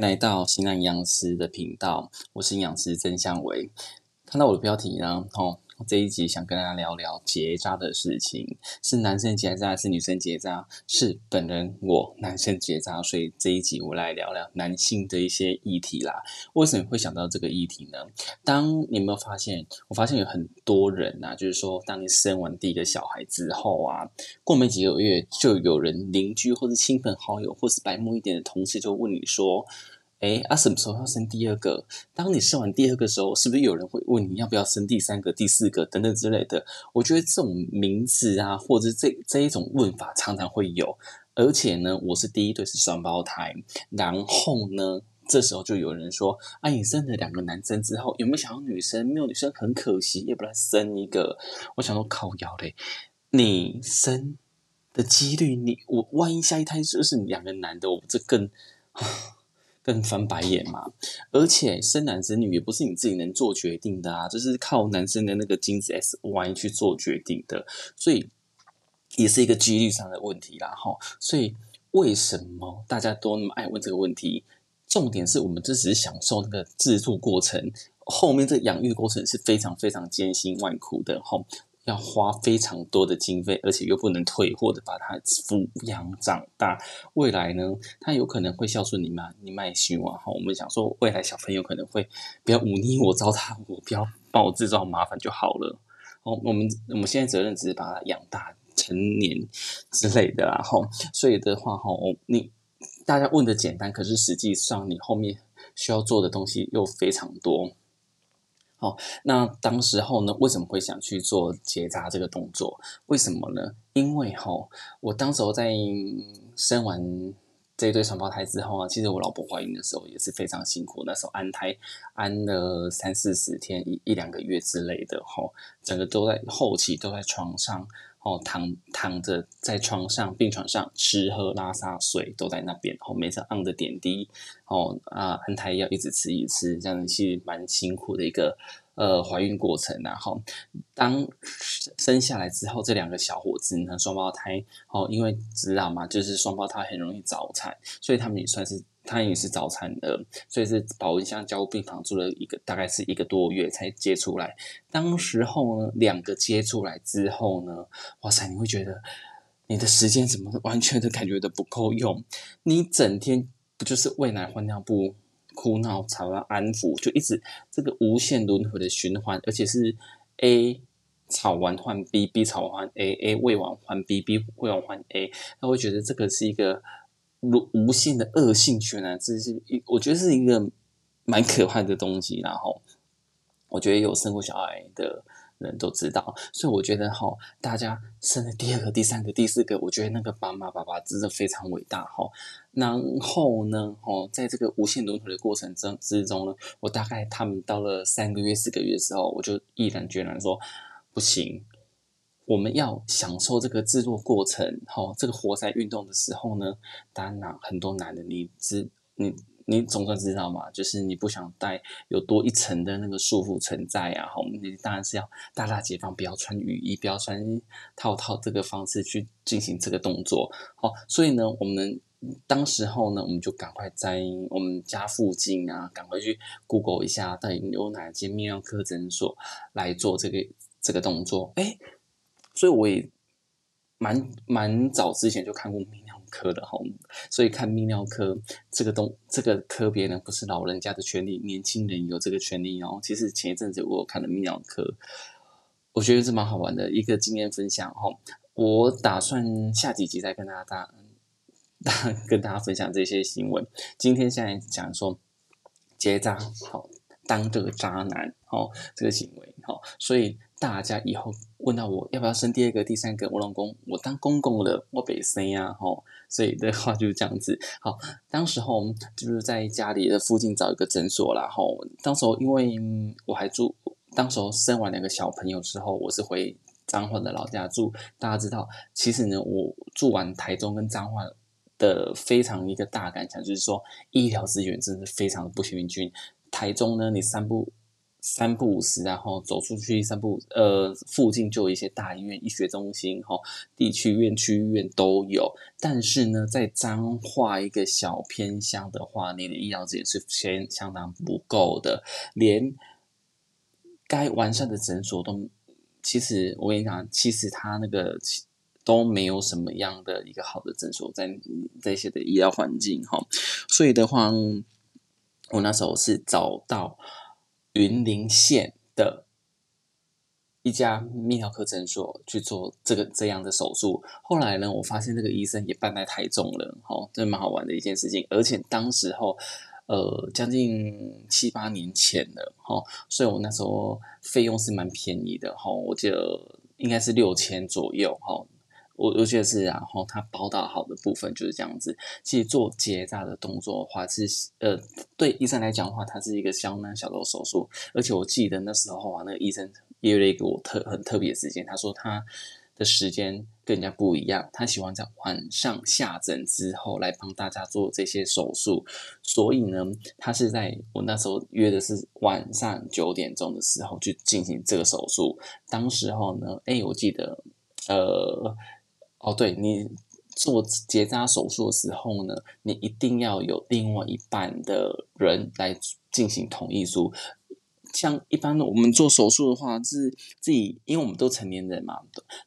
来到新浪营养师的频道，我是营养师曾向伟。看到我的标题呢，哦，这一集想跟大家聊聊结扎的事情，是男生结扎还是女生结扎？是本人我男生结扎，所以这一集我来聊聊男性的一些议题啦。为什么会想到这个议题呢？当你有没有发现？我发现有很多人呐，就是说，当你生完第一个小孩之后啊，过没几个月，就有人邻居或是亲朋好友，或是白目一点的同事，就问你说。哎，啊，什么时候要生第二个？当你生完第二个时候，是不是有人会问你要不要生第三个、第四个等等之类的？我觉得这种名字啊，或者这这一种问法常常会有。而且呢，我是第一对是双胞胎，然后呢，这时候就有人说：“啊，你生了两个男生之后，有没有想要女生？没有女生很可惜，要不然生一个。”我想说靠腰嘞，你生的几率，你我万一下一胎就是两个男的，我这更。更翻白眼嘛，而且生男生女也不是你自己能做决定的啊，这是靠男生的那个精子 S Y 去做决定的，所以也是一个几率上的问题啦，哈。所以为什么大家都那么爱问这个问题？重点是我们这只是享受那个制作过程，后面这养育过程是非常非常艰辛万苦的，哈。要花非常多的经费，而且又不能退货的把它抚养长大。未来呢，他有可能会孝顺你嘛？你卖希望哈。我们想说，未来小朋友可能会不要忤逆我、糟蹋我，不要帮我制造麻烦就好了。哦，我们我们现在责任只是把它养大成年之类的啦。哈，所以的话哈，你大家问的简单，可是实际上你后面需要做的东西又非常多。哦，那当时候呢，为什么会想去做结扎这个动作？为什么呢？因为哈，我当时候在生完这对双胞胎之后啊，其实我老婆怀孕的时候也是非常辛苦，那时候安胎安了三四十天，一一两个月之类的哈，整个都在后期都在床上。哦，躺躺着在床上病床上吃喝拉撒睡都在那边，哦，每次按着点滴，哦啊，安胎药一直吃一直吃，这样子是蛮辛苦的一个呃怀孕过程。然后当生下来之后，这两个小伙子呢，双胞胎，哦，因为知道嘛，就是双胞胎很容易早产，所以他们也算是。他也是早产的，所以是保温箱交病房住了一个大概是一个多月才接出来。当时候呢，两个接出来之后呢，哇塞，你会觉得你的时间怎么完全的感觉都不够用？你整天不就是喂奶、换尿布、哭闹、吵完安抚，就一直这个无限轮回的循环，而且是 A 吵完换 B，B 吵完换 A，A 喂完换 B，B 喂完换 A，他会觉得这个是一个。无无限的恶性循环，这是一我觉得是一个蛮可怕的东西。然后，我觉得有生过小孩的人都知道，所以我觉得哈，大家生了第二个、第三个、第四个，我觉得那个妈妈、爸爸真的非常伟大哈。然后呢，哦，在这个无限轮回的过程中之中呢，我大概他们到了三个月、四个月的时候，我就毅然决然说不行。我们要享受这个制作过程，哈，这个活塞运动的时候呢，当然很多男的，你知你你总算知道嘛，就是你不想带有多一层的那个束缚存在啊，哈，你当然是要大大解放，不要穿雨衣，不要穿套套这个方式去进行这个动作，好，所以呢，我们当时候呢，我们就赶快在我们家附近啊，赶快去 Google 一下，到底有哪间泌尿科诊所来做这个这个动作，哎。所以我也蛮蛮早之前就看过泌尿科的哈，所以看泌尿科这个东这个科别呢，不是老人家的权利，年轻人有这个权利哦。其实前一阵子我有看了泌尿科，我觉得是蛮好玩的一个经验分享哈。我打算下几集再跟大家大跟大家分享这些新闻。今天现在讲说结扎好当这个渣男哦，这个行为好，所以。大家以后问到我要不要生第二个、第三个，我老公我当公公了，我北生呀，吼，所以的话就是这样子。好，当时候就是在家里的附近找一个诊所啦，吼，当时候因为我还住，当时候生完两个小朋友之后，我是回彰化的老家住。大家知道，其实呢，我住完台中跟彰化的非常一个大感想，就是说医疗资源真的非常的不平均。台中呢，你三不三不五时，然后走出去三步，呃，附近就有一些大医院、医学中心、哈地区院、区医院都有。但是呢，在彰化一个小偏乡的话，你的医疗资源是相相当不够的，连该完善的诊所都，其实我跟你讲，其实他那个都没有什么样的一个好的诊所在这些的医疗环境哈。所以的话，我那时候是找到。云林县的一家泌尿科诊所去做这个这样的手术，后来呢，我发现这个医生也办在台中了，哈，这蛮好玩的一件事情。而且当时候，呃，将近七八年前了，哈，所以我那时候费用是蛮便宜的，哈，我记得应该是六千左右，哈。我尤其是，然后他包到好的部分就是这样子。其实做结扎的动作的话，是呃，对医生来讲的话，它是一个相当小的手术。而且我记得那时候啊，那个医生约了一个我特很特别的时间，他说他的时间跟人家不一样，他喜欢在晚上下诊之后来帮大家做这些手术。所以呢，他是在我那时候约的是晚上九点钟的时候去进行这个手术。当时候呢，哎，我记得呃。哦，对你做结扎手术的时候呢，你一定要有另外一半的人来进行同意书。像一般的我们做手术的话，是自己，因为我们都成年人嘛，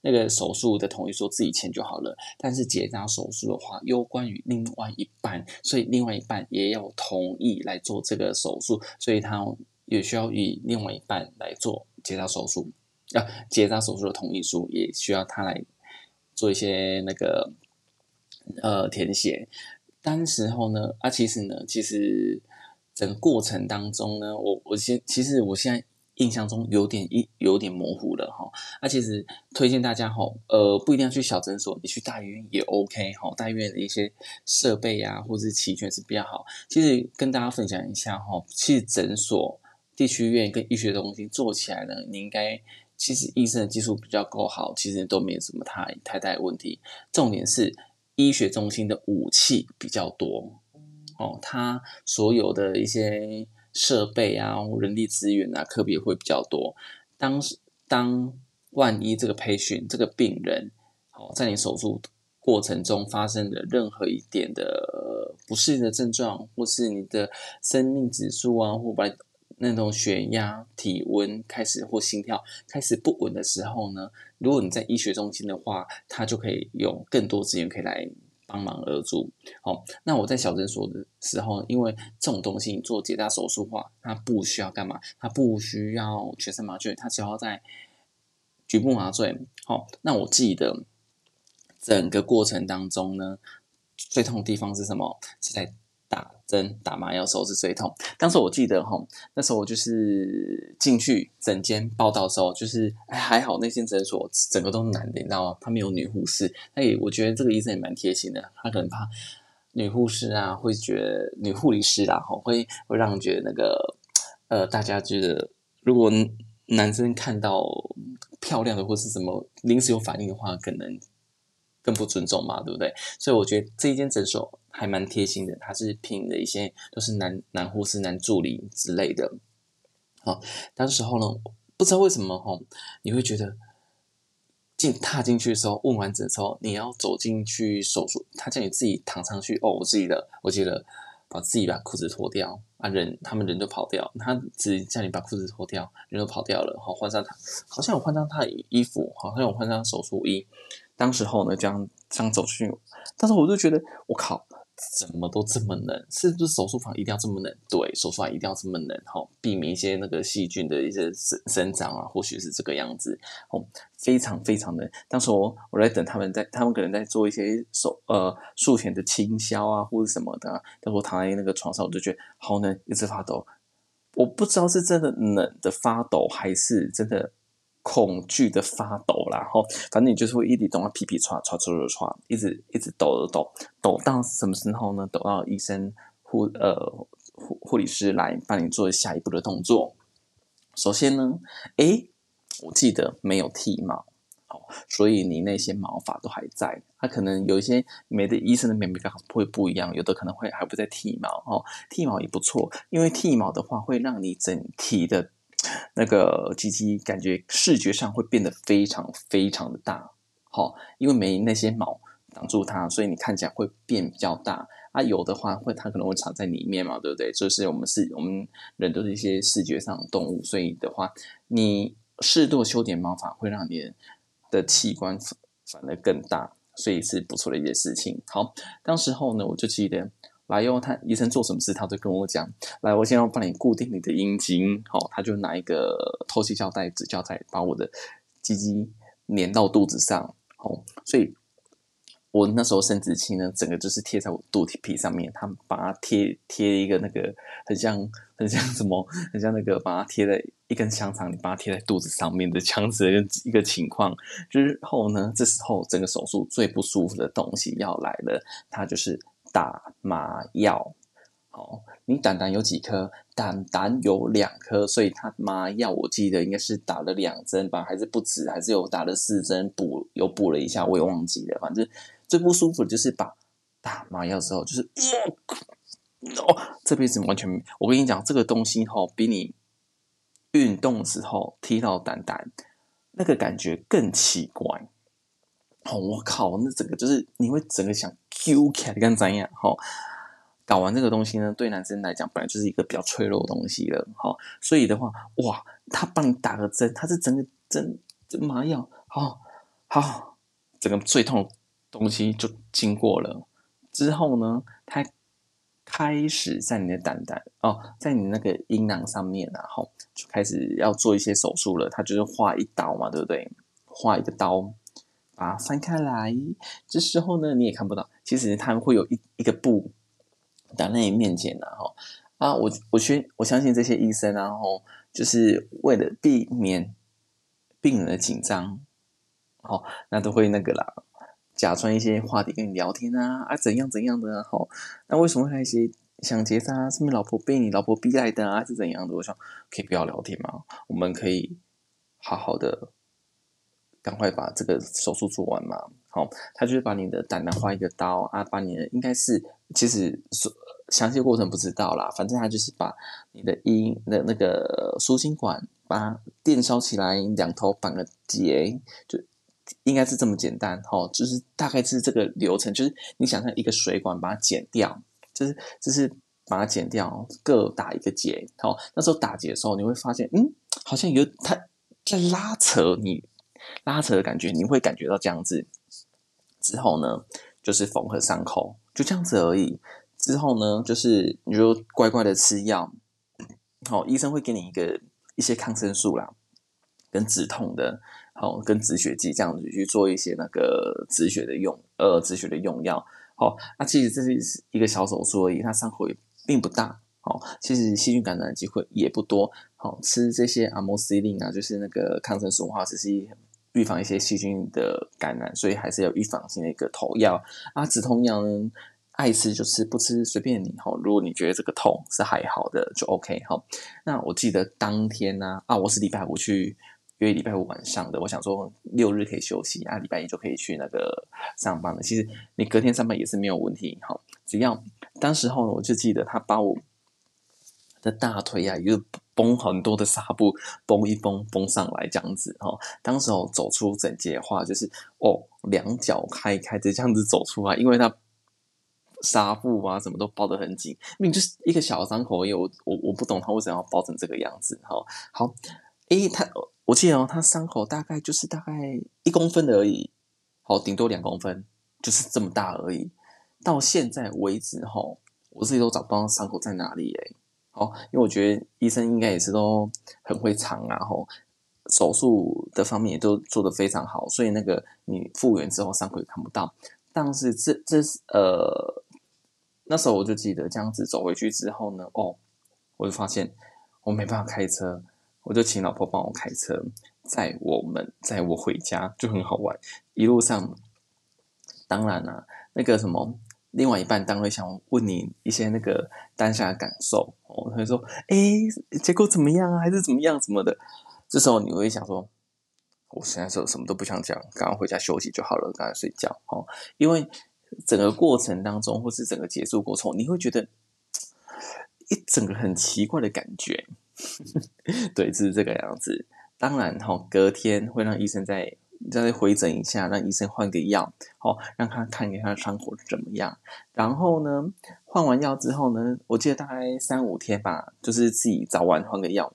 那个手术的同意书自己签就好了。但是结扎手术的话，攸关于另外一半，所以另外一半也要同意来做这个手术，所以他也需要与另外一半来做结扎手术。啊，结扎手术的同意书也需要他来。做一些那个呃填写，当时候呢啊，其实呢，其实整个过程当中呢，我我现其实我现在印象中有点一有点模糊了哈。啊，其实推荐大家哈，呃，不一定要去小诊所，你去大医院也 OK 哈。大医院的一些设备啊，或者是齐全是比较好。其实跟大家分享一下哈，其实诊所、地区医院跟医学中心做起来呢，你应该。其实医生的技术比较够好，其实都没什么太太大的问题。重点是医学中心的武器比较多哦，它所有的一些设备啊、人力资源啊，科别会比较多。当当万一这个培训这个病人，哦，在你手术过程中发生的任何一点的不适应的症状，或是你的生命指数啊，或把那种血压、体温开始或心跳开始不稳的时候呢，如果你在医学中心的话，它就可以有更多资源可以来帮忙而助。好，那我在小诊所的时候，因为这种东西做结扎手术的话，它不需要干嘛？它不需要全身麻醉，它只要在局部麻醉。好，那我记得整个过程当中呢，最痛的地方是什么？是在。打针打麻药时候是最痛。当时我记得哈，那时候我就是进去诊间报道的时候，就是还好那间诊所整个都是男的，你知道吗？他没有女护士。他也我觉得这个医生也蛮贴心的，他可能怕女护士啊会觉得女护理师啦哈会会让人觉得那个呃大家觉得如果男生看到漂亮的或是什么临时有反应的话，可能。更不尊重嘛，对不对？所以我觉得这一间诊所还蛮贴心的，他是聘的一些都是男男护士、男助理之类的。好，当时候呢，不知道为什么哈，你会觉得进踏进去的时候，问完诊之后，你要走进去手术，他叫你自己躺上去。哦，我记得，我记得把自己把裤子脱掉啊，人他们人就跑掉，他只叫你把裤子脱掉，人都跑掉了。好，换上他，好像我换上他的衣服，好像我换上手术衣。当时候呢，这样这样走出去，但是我就觉得，我靠，怎么都这么冷？是不是手术房一定要这么冷？对，手术房一定要这么冷，哈，避免一些那个细菌的一些生生长啊，或许是这个样子，哦，非常非常的。当时我我在等他们在，他们可能在做一些手呃术前的清消啊，或者什么的。当时我躺在那个床上，我就觉得好冷，一直发抖。我不知道是真的冷的发抖，还是真的。恐惧的发抖然后反正你就是会一直动啊，皮皮唰唰唰唰唰，一直一直抖抖抖，到什么时候呢？抖到医生护呃护护理师来帮你做下一步的动作。首先呢，诶，我记得没有剃毛，好，所以你那些毛发都还在。他可能有一些每的医生的眉毛会不一样，有的可能会还不在剃毛哦，剃毛也不错，因为剃毛的话会让你整体的。那个鸡鸡感觉视觉上会变得非常非常的大，好，因为没那些毛挡住它，所以你看起来会变比较大。啊，有的话会它可能会藏在里面嘛，对不对？就是我们是我们人都是一些视觉上的动物，所以的话，你适度修剪毛发会让你的器官反而更大，所以是不错的一件事情。好，当时候呢，我就记得。来哟，他医生做什么事，他都跟我讲。来，我先要帮你固定你的阴茎，好，他就拿一个透气胶带、纸胶带，把我的鸡鸡粘到肚子上，好，所以我那时候生殖器呢，整个就是贴在我肚皮上面，他们把它贴贴一个那个很像很像什么，很像那个把它贴在一根香肠，你把它贴在肚子上面的这样子的一个情况。之后呢，这时候整个手术最不舒服的东西要来了，它就是。打麻药，好，你胆胆有几颗？胆胆有两颗，所以他麻药我记得应该是打了两针吧，还是不止，还是有打了四针，补有补了一下，我也忘记了。反正最不舒服的就是把打麻药之后，就是哦，这辈子完全，我跟你讲，这个东西吼，比你运动时候踢到胆胆那个感觉更奇怪。哦，我靠，那整个就是你会整个想 Q 起来跟怎样？哈，搞完这个东西呢，对男生来讲本来就是一个比较脆弱的东西了，哈，所以的话，哇，他帮你打个针，他是整个针麻药，好，好，整个最痛的东西就经过了之后呢，他开始在你的胆胆哦，在你那个阴囊上面，然后就开始要做一些手术了，他就是划一刀嘛，对不对？划一个刀。把它翻开来，这时候呢，你也看不到，其实他们会有一一个布挡在你面前的哈啊，我我去我相信这些医生，然后就是为了避免病人的紧张，好，那都会那个啦，假装一些话题跟你聊天啊啊怎样怎样的哈，那为什么那些想结扎，是不是老婆被你老婆逼来的啊，是怎样的？我想可以不要聊天吗？我们可以好好的。赶快把这个手术做完嘛！好，他就是把你的胆囊划一个刀啊，把你的应该是其实详细过程不知道啦，反正他就是把你的阴的那个输精管把它电烧起来，两头绑个结，就应该是这么简单。哈，就是大概是这个流程，就是你想象一个水管把它剪掉，就是就是把它剪掉，各打一个结。好，那时候打结的时候，你会发现，嗯，好像有他在拉扯你。拉扯的感觉，你会感觉到这样子。之后呢，就是缝合伤口，就这样子而已。之后呢，就是你就乖乖的吃药。好，医生会给你一个一些抗生素啦，跟止痛的，好，跟止血剂这样子去做一些那个止血的用，呃，止血的用药。好，那其实这是一个小手术而已，它伤口也并不大。好，其实细菌感染的机会也不多。好，吃这些阿莫西林啊，就是那个抗生素的话，只是。预防一些细菌的感染，所以还是要预防性的一个头药啊。止痛药呢，爱吃就吃，不吃随便你哈。如果你觉得这个痛是还好的，就 OK 哈。那我记得当天呢，啊，我是礼拜五去约礼拜五晚上的，我想说六日可以休息啊，礼拜一就可以去那个上班了。其实你隔天上班也是没有问题哈，只要当时候呢，我就记得他把我的大腿啊，又。绷很多的纱布，绷一绷，绷上来这样子哈。当时候走出整洁的话，就是哦，两脚开开的这样子走出来，因为它纱布啊什么都包得很紧，明明就是一个小伤口而已。我我我不懂他为什么要包成这个样子哈。好，诶，他我记得哦，他伤口大概就是大概一公分而已，好，顶多两公分，就是这么大而已。到现在为止哈，我自己都找不到伤口在哪里诶。好，因为我觉得医生应该也是都很会藏啊，吼，手术的方面也都做得非常好，所以那个你复原之后伤口也看不到。但是这这是呃，那时候我就记得这样子走回去之后呢，哦，我就发现我没办法开车，我就请老婆帮我开车，载我们载我回家就很好玩。一路上，当然了，那个什么。另外一半当然想问你一些那个当下的感受哦，他会说：“哎，结果怎么样啊？还是怎么样什么的？”这时候你会想说：“我现在说什么都不想讲，赶快回家休息就好了，赶快睡觉。”哦，因为整个过程当中，或是整个结束过程，你会觉得一整个很奇怪的感觉。对，就是这个样子。当然哈，隔天会让医生再再回诊一下，让医生换个药，哦，让他看一下伤口怎么样。然后呢，换完药之后呢，我记得大概三五天吧，就是自己早晚换个药，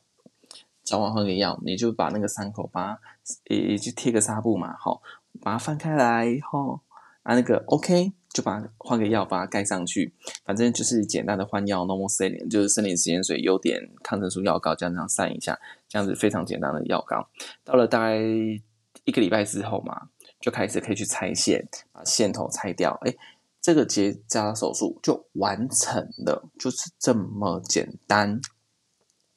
早晚换个药，你就把那个伤口把也也就贴个纱布嘛，好，把它翻开来，后啊那个 OK。就把换个药，把它盖上去，反正就是简单的换药，normal saline，就是生理食盐水，有点抗生素药膏，这样这样散一下，这样子非常简单的药膏。到了大概一个礼拜之后嘛，就开始可以去拆线，把线头拆掉。哎，这个结扎手术就完成了，就是这么简单。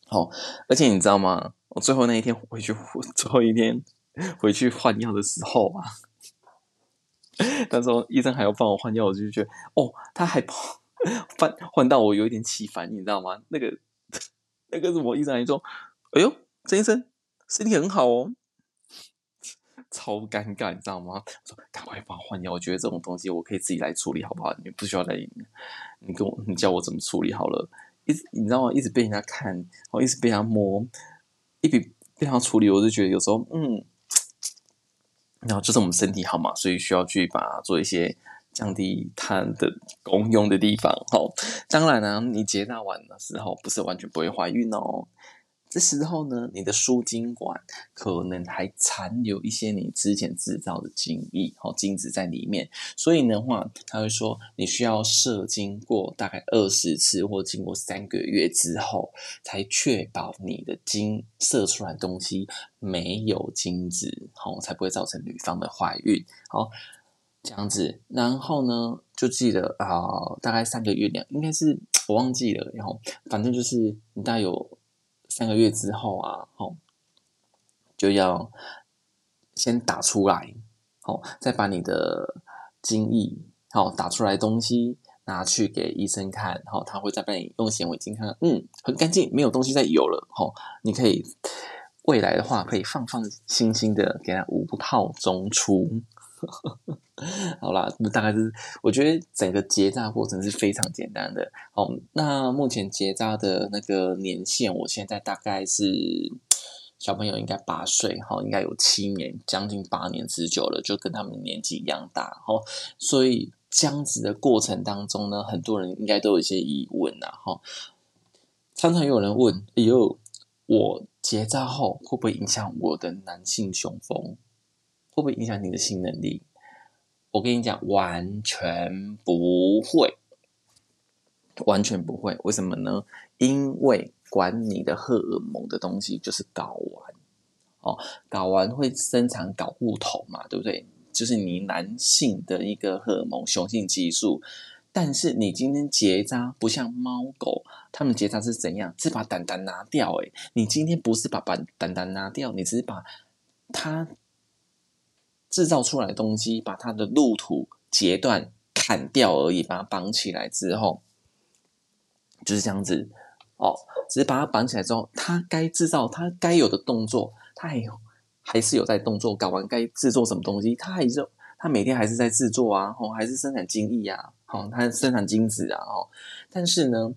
哦，而且你知道吗？我最后那一天回去，最后一天回去换药的时候啊。那时候医生还要帮我换药，我就觉得哦，他还 换换到我有一点气烦，你知道吗？那个那个什么医生还说：“哎呦，郑医生身体很好哦。”超尴尬，你知道吗？我说赶快帮我换药，我觉得这种东西我可以自己来处理，好不好？你不需要来，你跟我你教我怎么处理好了。一直你知道吗？一直被人家看，然后一直被他摸，一笔被他处理，我就觉得有时候嗯。然后就是我们身体好嘛，所以需要去把做一些降低它的功用的地方。好，当然呢，你结扎完的时候不是完全不会怀孕哦。这时候呢，你的输精管可能还残留一些你之前制造的精液，哦，精子在里面。所以的话，他会说你需要射精过大概二十次，或经过三个月之后，才确保你的精射出来东西没有精子，好，才不会造成女方的怀孕。好，这样子，然后呢，就记得啊，大概三个月两，应该是我忘记了，然后反正就是你大概有。三个月之后啊，好，就要先打出来，好，再把你的精液，好打出来东西拿去给医生看，好，他会再帮你用显微镜看，嗯，很干净，没有东西再有了，好，你可以未来的话可以放放心心的给他无套中出。好啦，那大概是我觉得整个结扎过程是非常简单的。好，那目前结扎的那个年限，我现在大概是小朋友应该八岁，哈，应该有七年，将近八年之久了，就跟他们年纪一样大，哈。所以这样子的过程当中呢，很多人应该都有一些疑问呐，哈。常常有人问：哎呦，我结扎后会不会影响我的男性雄风？会不会影响你的性能力？我跟你讲，完全不会，完全不会。为什么呢？因为管你的荷尔蒙的东西就是睾丸哦，睾丸会生产睾固酮嘛，对不对？就是你男性的一个荷尔蒙，雄性激素。但是你今天结扎，不像猫狗，他们结扎是怎样？是把胆胆拿掉。诶你今天不是把把胆胆拿掉，你只是把它。制造出来的东西，把它的路途截断、砍掉而已，把它绑起来之后，就是这样子哦。只是把它绑起来之后，它该制造它该有的动作，它还有还是有在动作。搞完该制作什么东西，它还是它每天还是在制作啊，哦，还是生产精液啊，哦，它生产精子啊，哦，但是呢，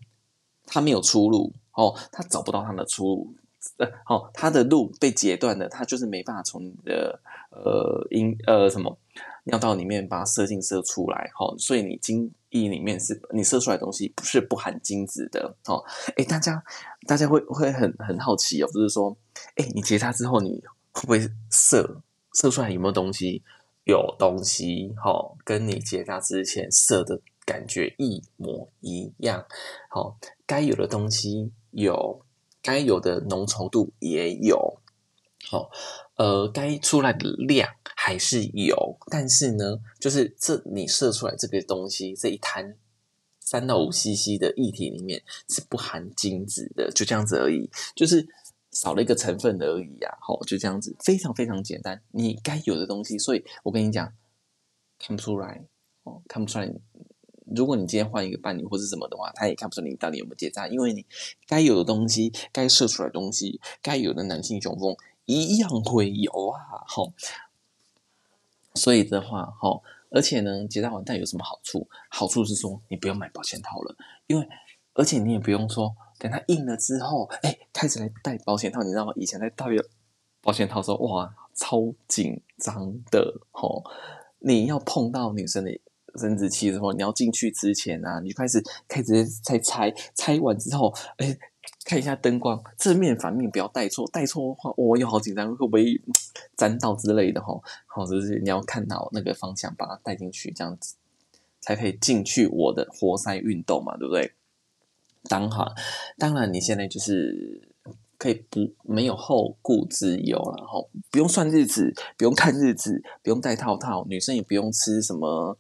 它没有出路哦，它找不到它的出路。呃，好，它的路被截断了，它就是没办法从你的呃阴呃什么尿道里面把它射精射出来，好，所以你精液里面是你射出来东西不是不含精子的，哦，哎，大家大家会会很很好奇哦，就是说，哎，你结扎之后你会不会射射出来有没有东西？有东西，好，跟你结扎之前射的感觉一模一样，好，该有的东西有。该有的浓稠度也有，好，呃，该出来的量还是有，但是呢，就是这你射出来这个东西，这一滩三到五 CC 的液体里面是不含精子的，就这样子而已，就是少了一个成分而已呀，好，就这样子，非常非常简单，你该有的东西，所以我跟你讲，看不出来，哦，看不出来。如果你今天换一个伴侣或是什么的话，他也看不出你到底有没有结扎，因为你该有的东西、该射出来的东西、该有的男性雄风一样会有啊，吼。所以的话，吼，而且呢，结扎完但有什么好处？好处是说你不用买保险套了，因为而且你也不用说等它硬了之后，哎，开始来戴保险套。你知道吗？以前在戴保险套的时候，哇，超紧张的吼！你要碰到女生的生殖器之后，你要进去之前啊，你就开始开始在拆，拆完之后，哎，看一下灯光，正面反面不要带错，带错的话，我有好紧张，会不会 沾到之类的哈？好，就是你要看到那个方向，把它带进去，这样子才可以进去我的活塞运动嘛，对不对？当哈，当然你现在就是。可以不没有后顾之忧了，后不用算日子，不用看日子，不用戴套套，女生也不用吃什么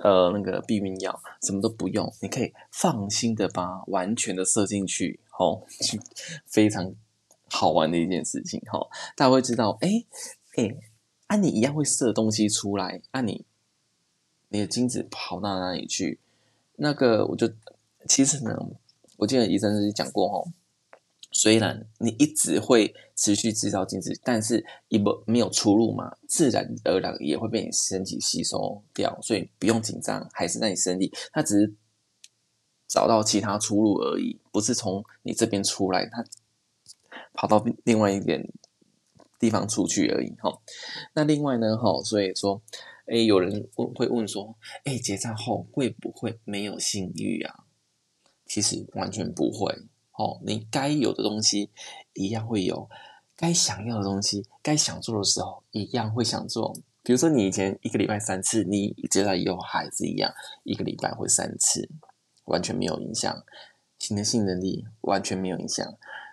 呃那个避孕药，什么都不用，你可以放心的把完全的射进去，哦，非常好玩的一件事情，哈，大家会知道，哎哎，啊你一样会射东西出来，啊你你的精子跑到哪里去？那个我就其实呢，我记得医生是讲过，哈。虽然你一直会持续制造精子，但是一不没有出路嘛，自然而然也会被你身体吸收掉，所以不用紧张，还是在你身体，它只是找到其他出路而已，不是从你这边出来，他跑到另外一点地方出去而已哈。那另外呢哈，所以说，哎，有人问会问说，哎，结扎后会不会没有性欲啊？其实完全不会。哦，你该有的东西一样会有，该想要的东西，该想做的时候一样会想做。比如说，你以前一个礼拜三次，你接下来以后还是一样，一个礼拜会三次，完全没有影响。新的性能力完全没有影响，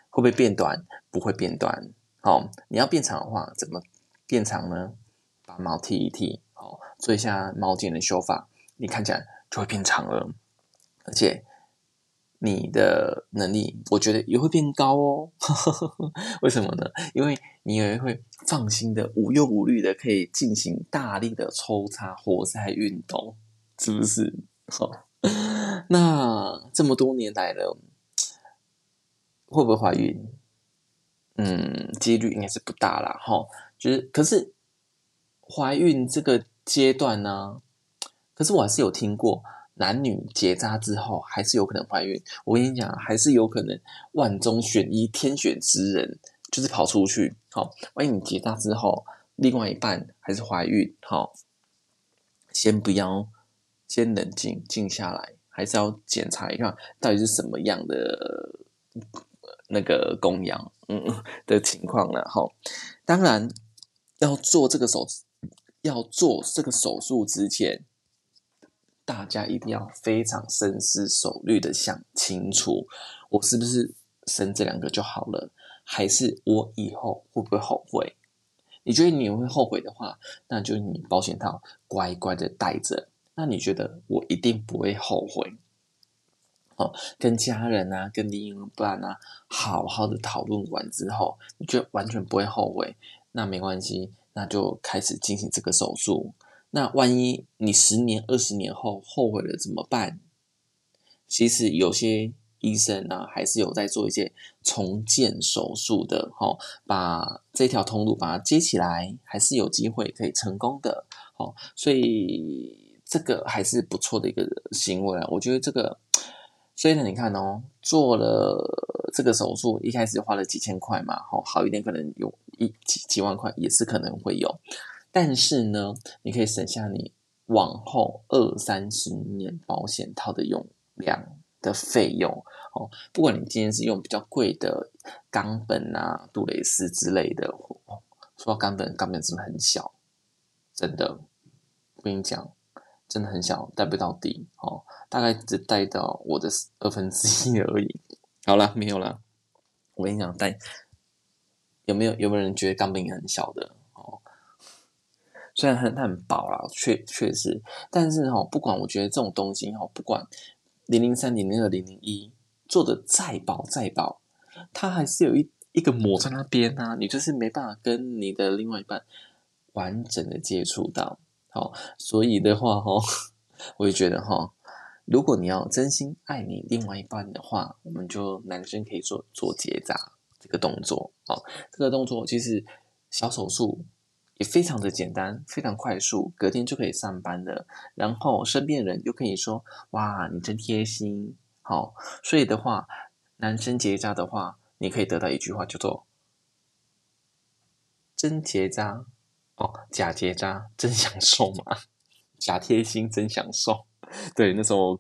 会不会变短？不会变短。好，你要变长的话，怎么变长呢？把毛剃一剃，好，做一下毛剪的修法，你看起来就会变长了，而且。你的能力，我觉得也会变高哦。为什么呢？因为你也会放心的、无忧无虑的，可以进行大力的抽插活塞运动，是不是？好，那这么多年来了，会不会怀孕？嗯，几率应该是不大啦。哈，就是，可是怀孕这个阶段呢，可是我还是有听过。男女结扎之后还是有可能怀孕，我跟你讲，还是有可能万中选一，天选之人就是跑出去。好，万一你结扎之后，另外一半还是怀孕，好，先不要，先冷静，静下来，还是要检查一下到底是什么样的那个供养，嗯 的情况了。哈，当然要做这个手，要做这个手术之前。大家一定要非常深思熟虑的想清楚，我是不是生这两个就好了，还是我以后会不会后悔？你觉得你会后悔的话，那就你保险套乖乖的带着。那你觉得我一定不会后悔？哦，跟家人啊，跟另一半啊，好好的讨论完之后，你就完全不会后悔，那没关系，那就开始进行这个手术。那万一你十年、二十年后后悔了怎么办？其实有些医生呢，还是有在做一些重建手术的，哈，把这条通路把它接起来，还是有机会可以成功的，哦，所以这个还是不错的一个行为啊。我觉得这个，所以呢，你看哦，做了这个手术，一开始花了几千块嘛，好，好一点可能有一几几万块，也是可能会有。但是呢，你可以省下你往后二三十年保险套的用量的费用哦。不管你今天是用比较贵的冈本啊、杜蕾斯之类的，说到冈本，冈本真的很小，真的，我跟你讲，真的很小，带不到底哦，大概只带到我的二分之一而已。好了，没有了。我跟你讲，带有没有有没有人觉得钢笔很小的哦？虽然很很薄啦，确确实，但是哈，不管我觉得这种东西哈，不管零零三、零零二、零零一做的再薄再薄，它还是有一一个膜在那边啊，你就是没办法跟你的另外一半完整的接触到。好，所以的话哈，我也觉得哈，如果你要真心爱你另外一半的话，我们就男生可以做做结扎这个动作。好，这个动作其实小手术。也非常的简单，非常快速，隔天就可以上班了。然后身边人又可以说：“哇，你真贴心。”好，所以的话，男生结扎的话，你可以得到一句话叫做“真结扎假结扎真享受嘛，假贴心真享受。”对，那时候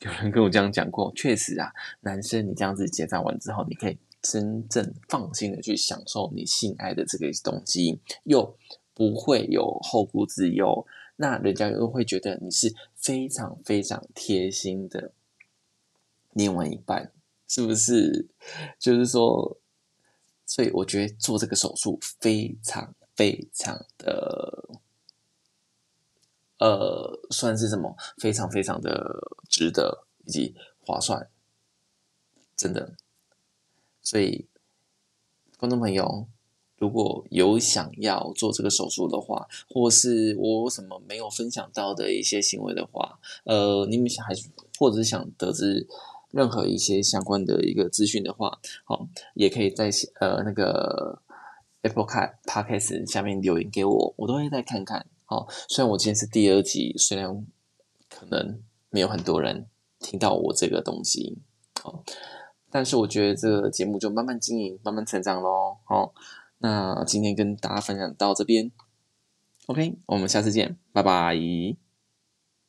有人跟我这样讲过，确实啊，男生你这样子结扎完之后，你可以真正放心的去享受你性爱的这个东西，又不会有后顾之忧，那人家又会觉得你是非常非常贴心的另外一半。是不是？就是说，所以我觉得做这个手术非常非常的，呃，算是什么？非常非常的值得以及划算，真的。所以，观众朋友，如果有想要做这个手术的话，或是我什么没有分享到的一些行为的话，呃，你们想还是或者是想得知？任何一些相关的一个资讯的话，好，也可以在呃那个 Apple Car Podcast 下面留言给我，我都会再看看。好，虽然我今天是第二集，虽然可能没有很多人听到我这个东西，好，但是我觉得这个节目就慢慢经营，慢慢成长喽。好，那今天跟大家分享到这边，OK，我们下次见，拜拜。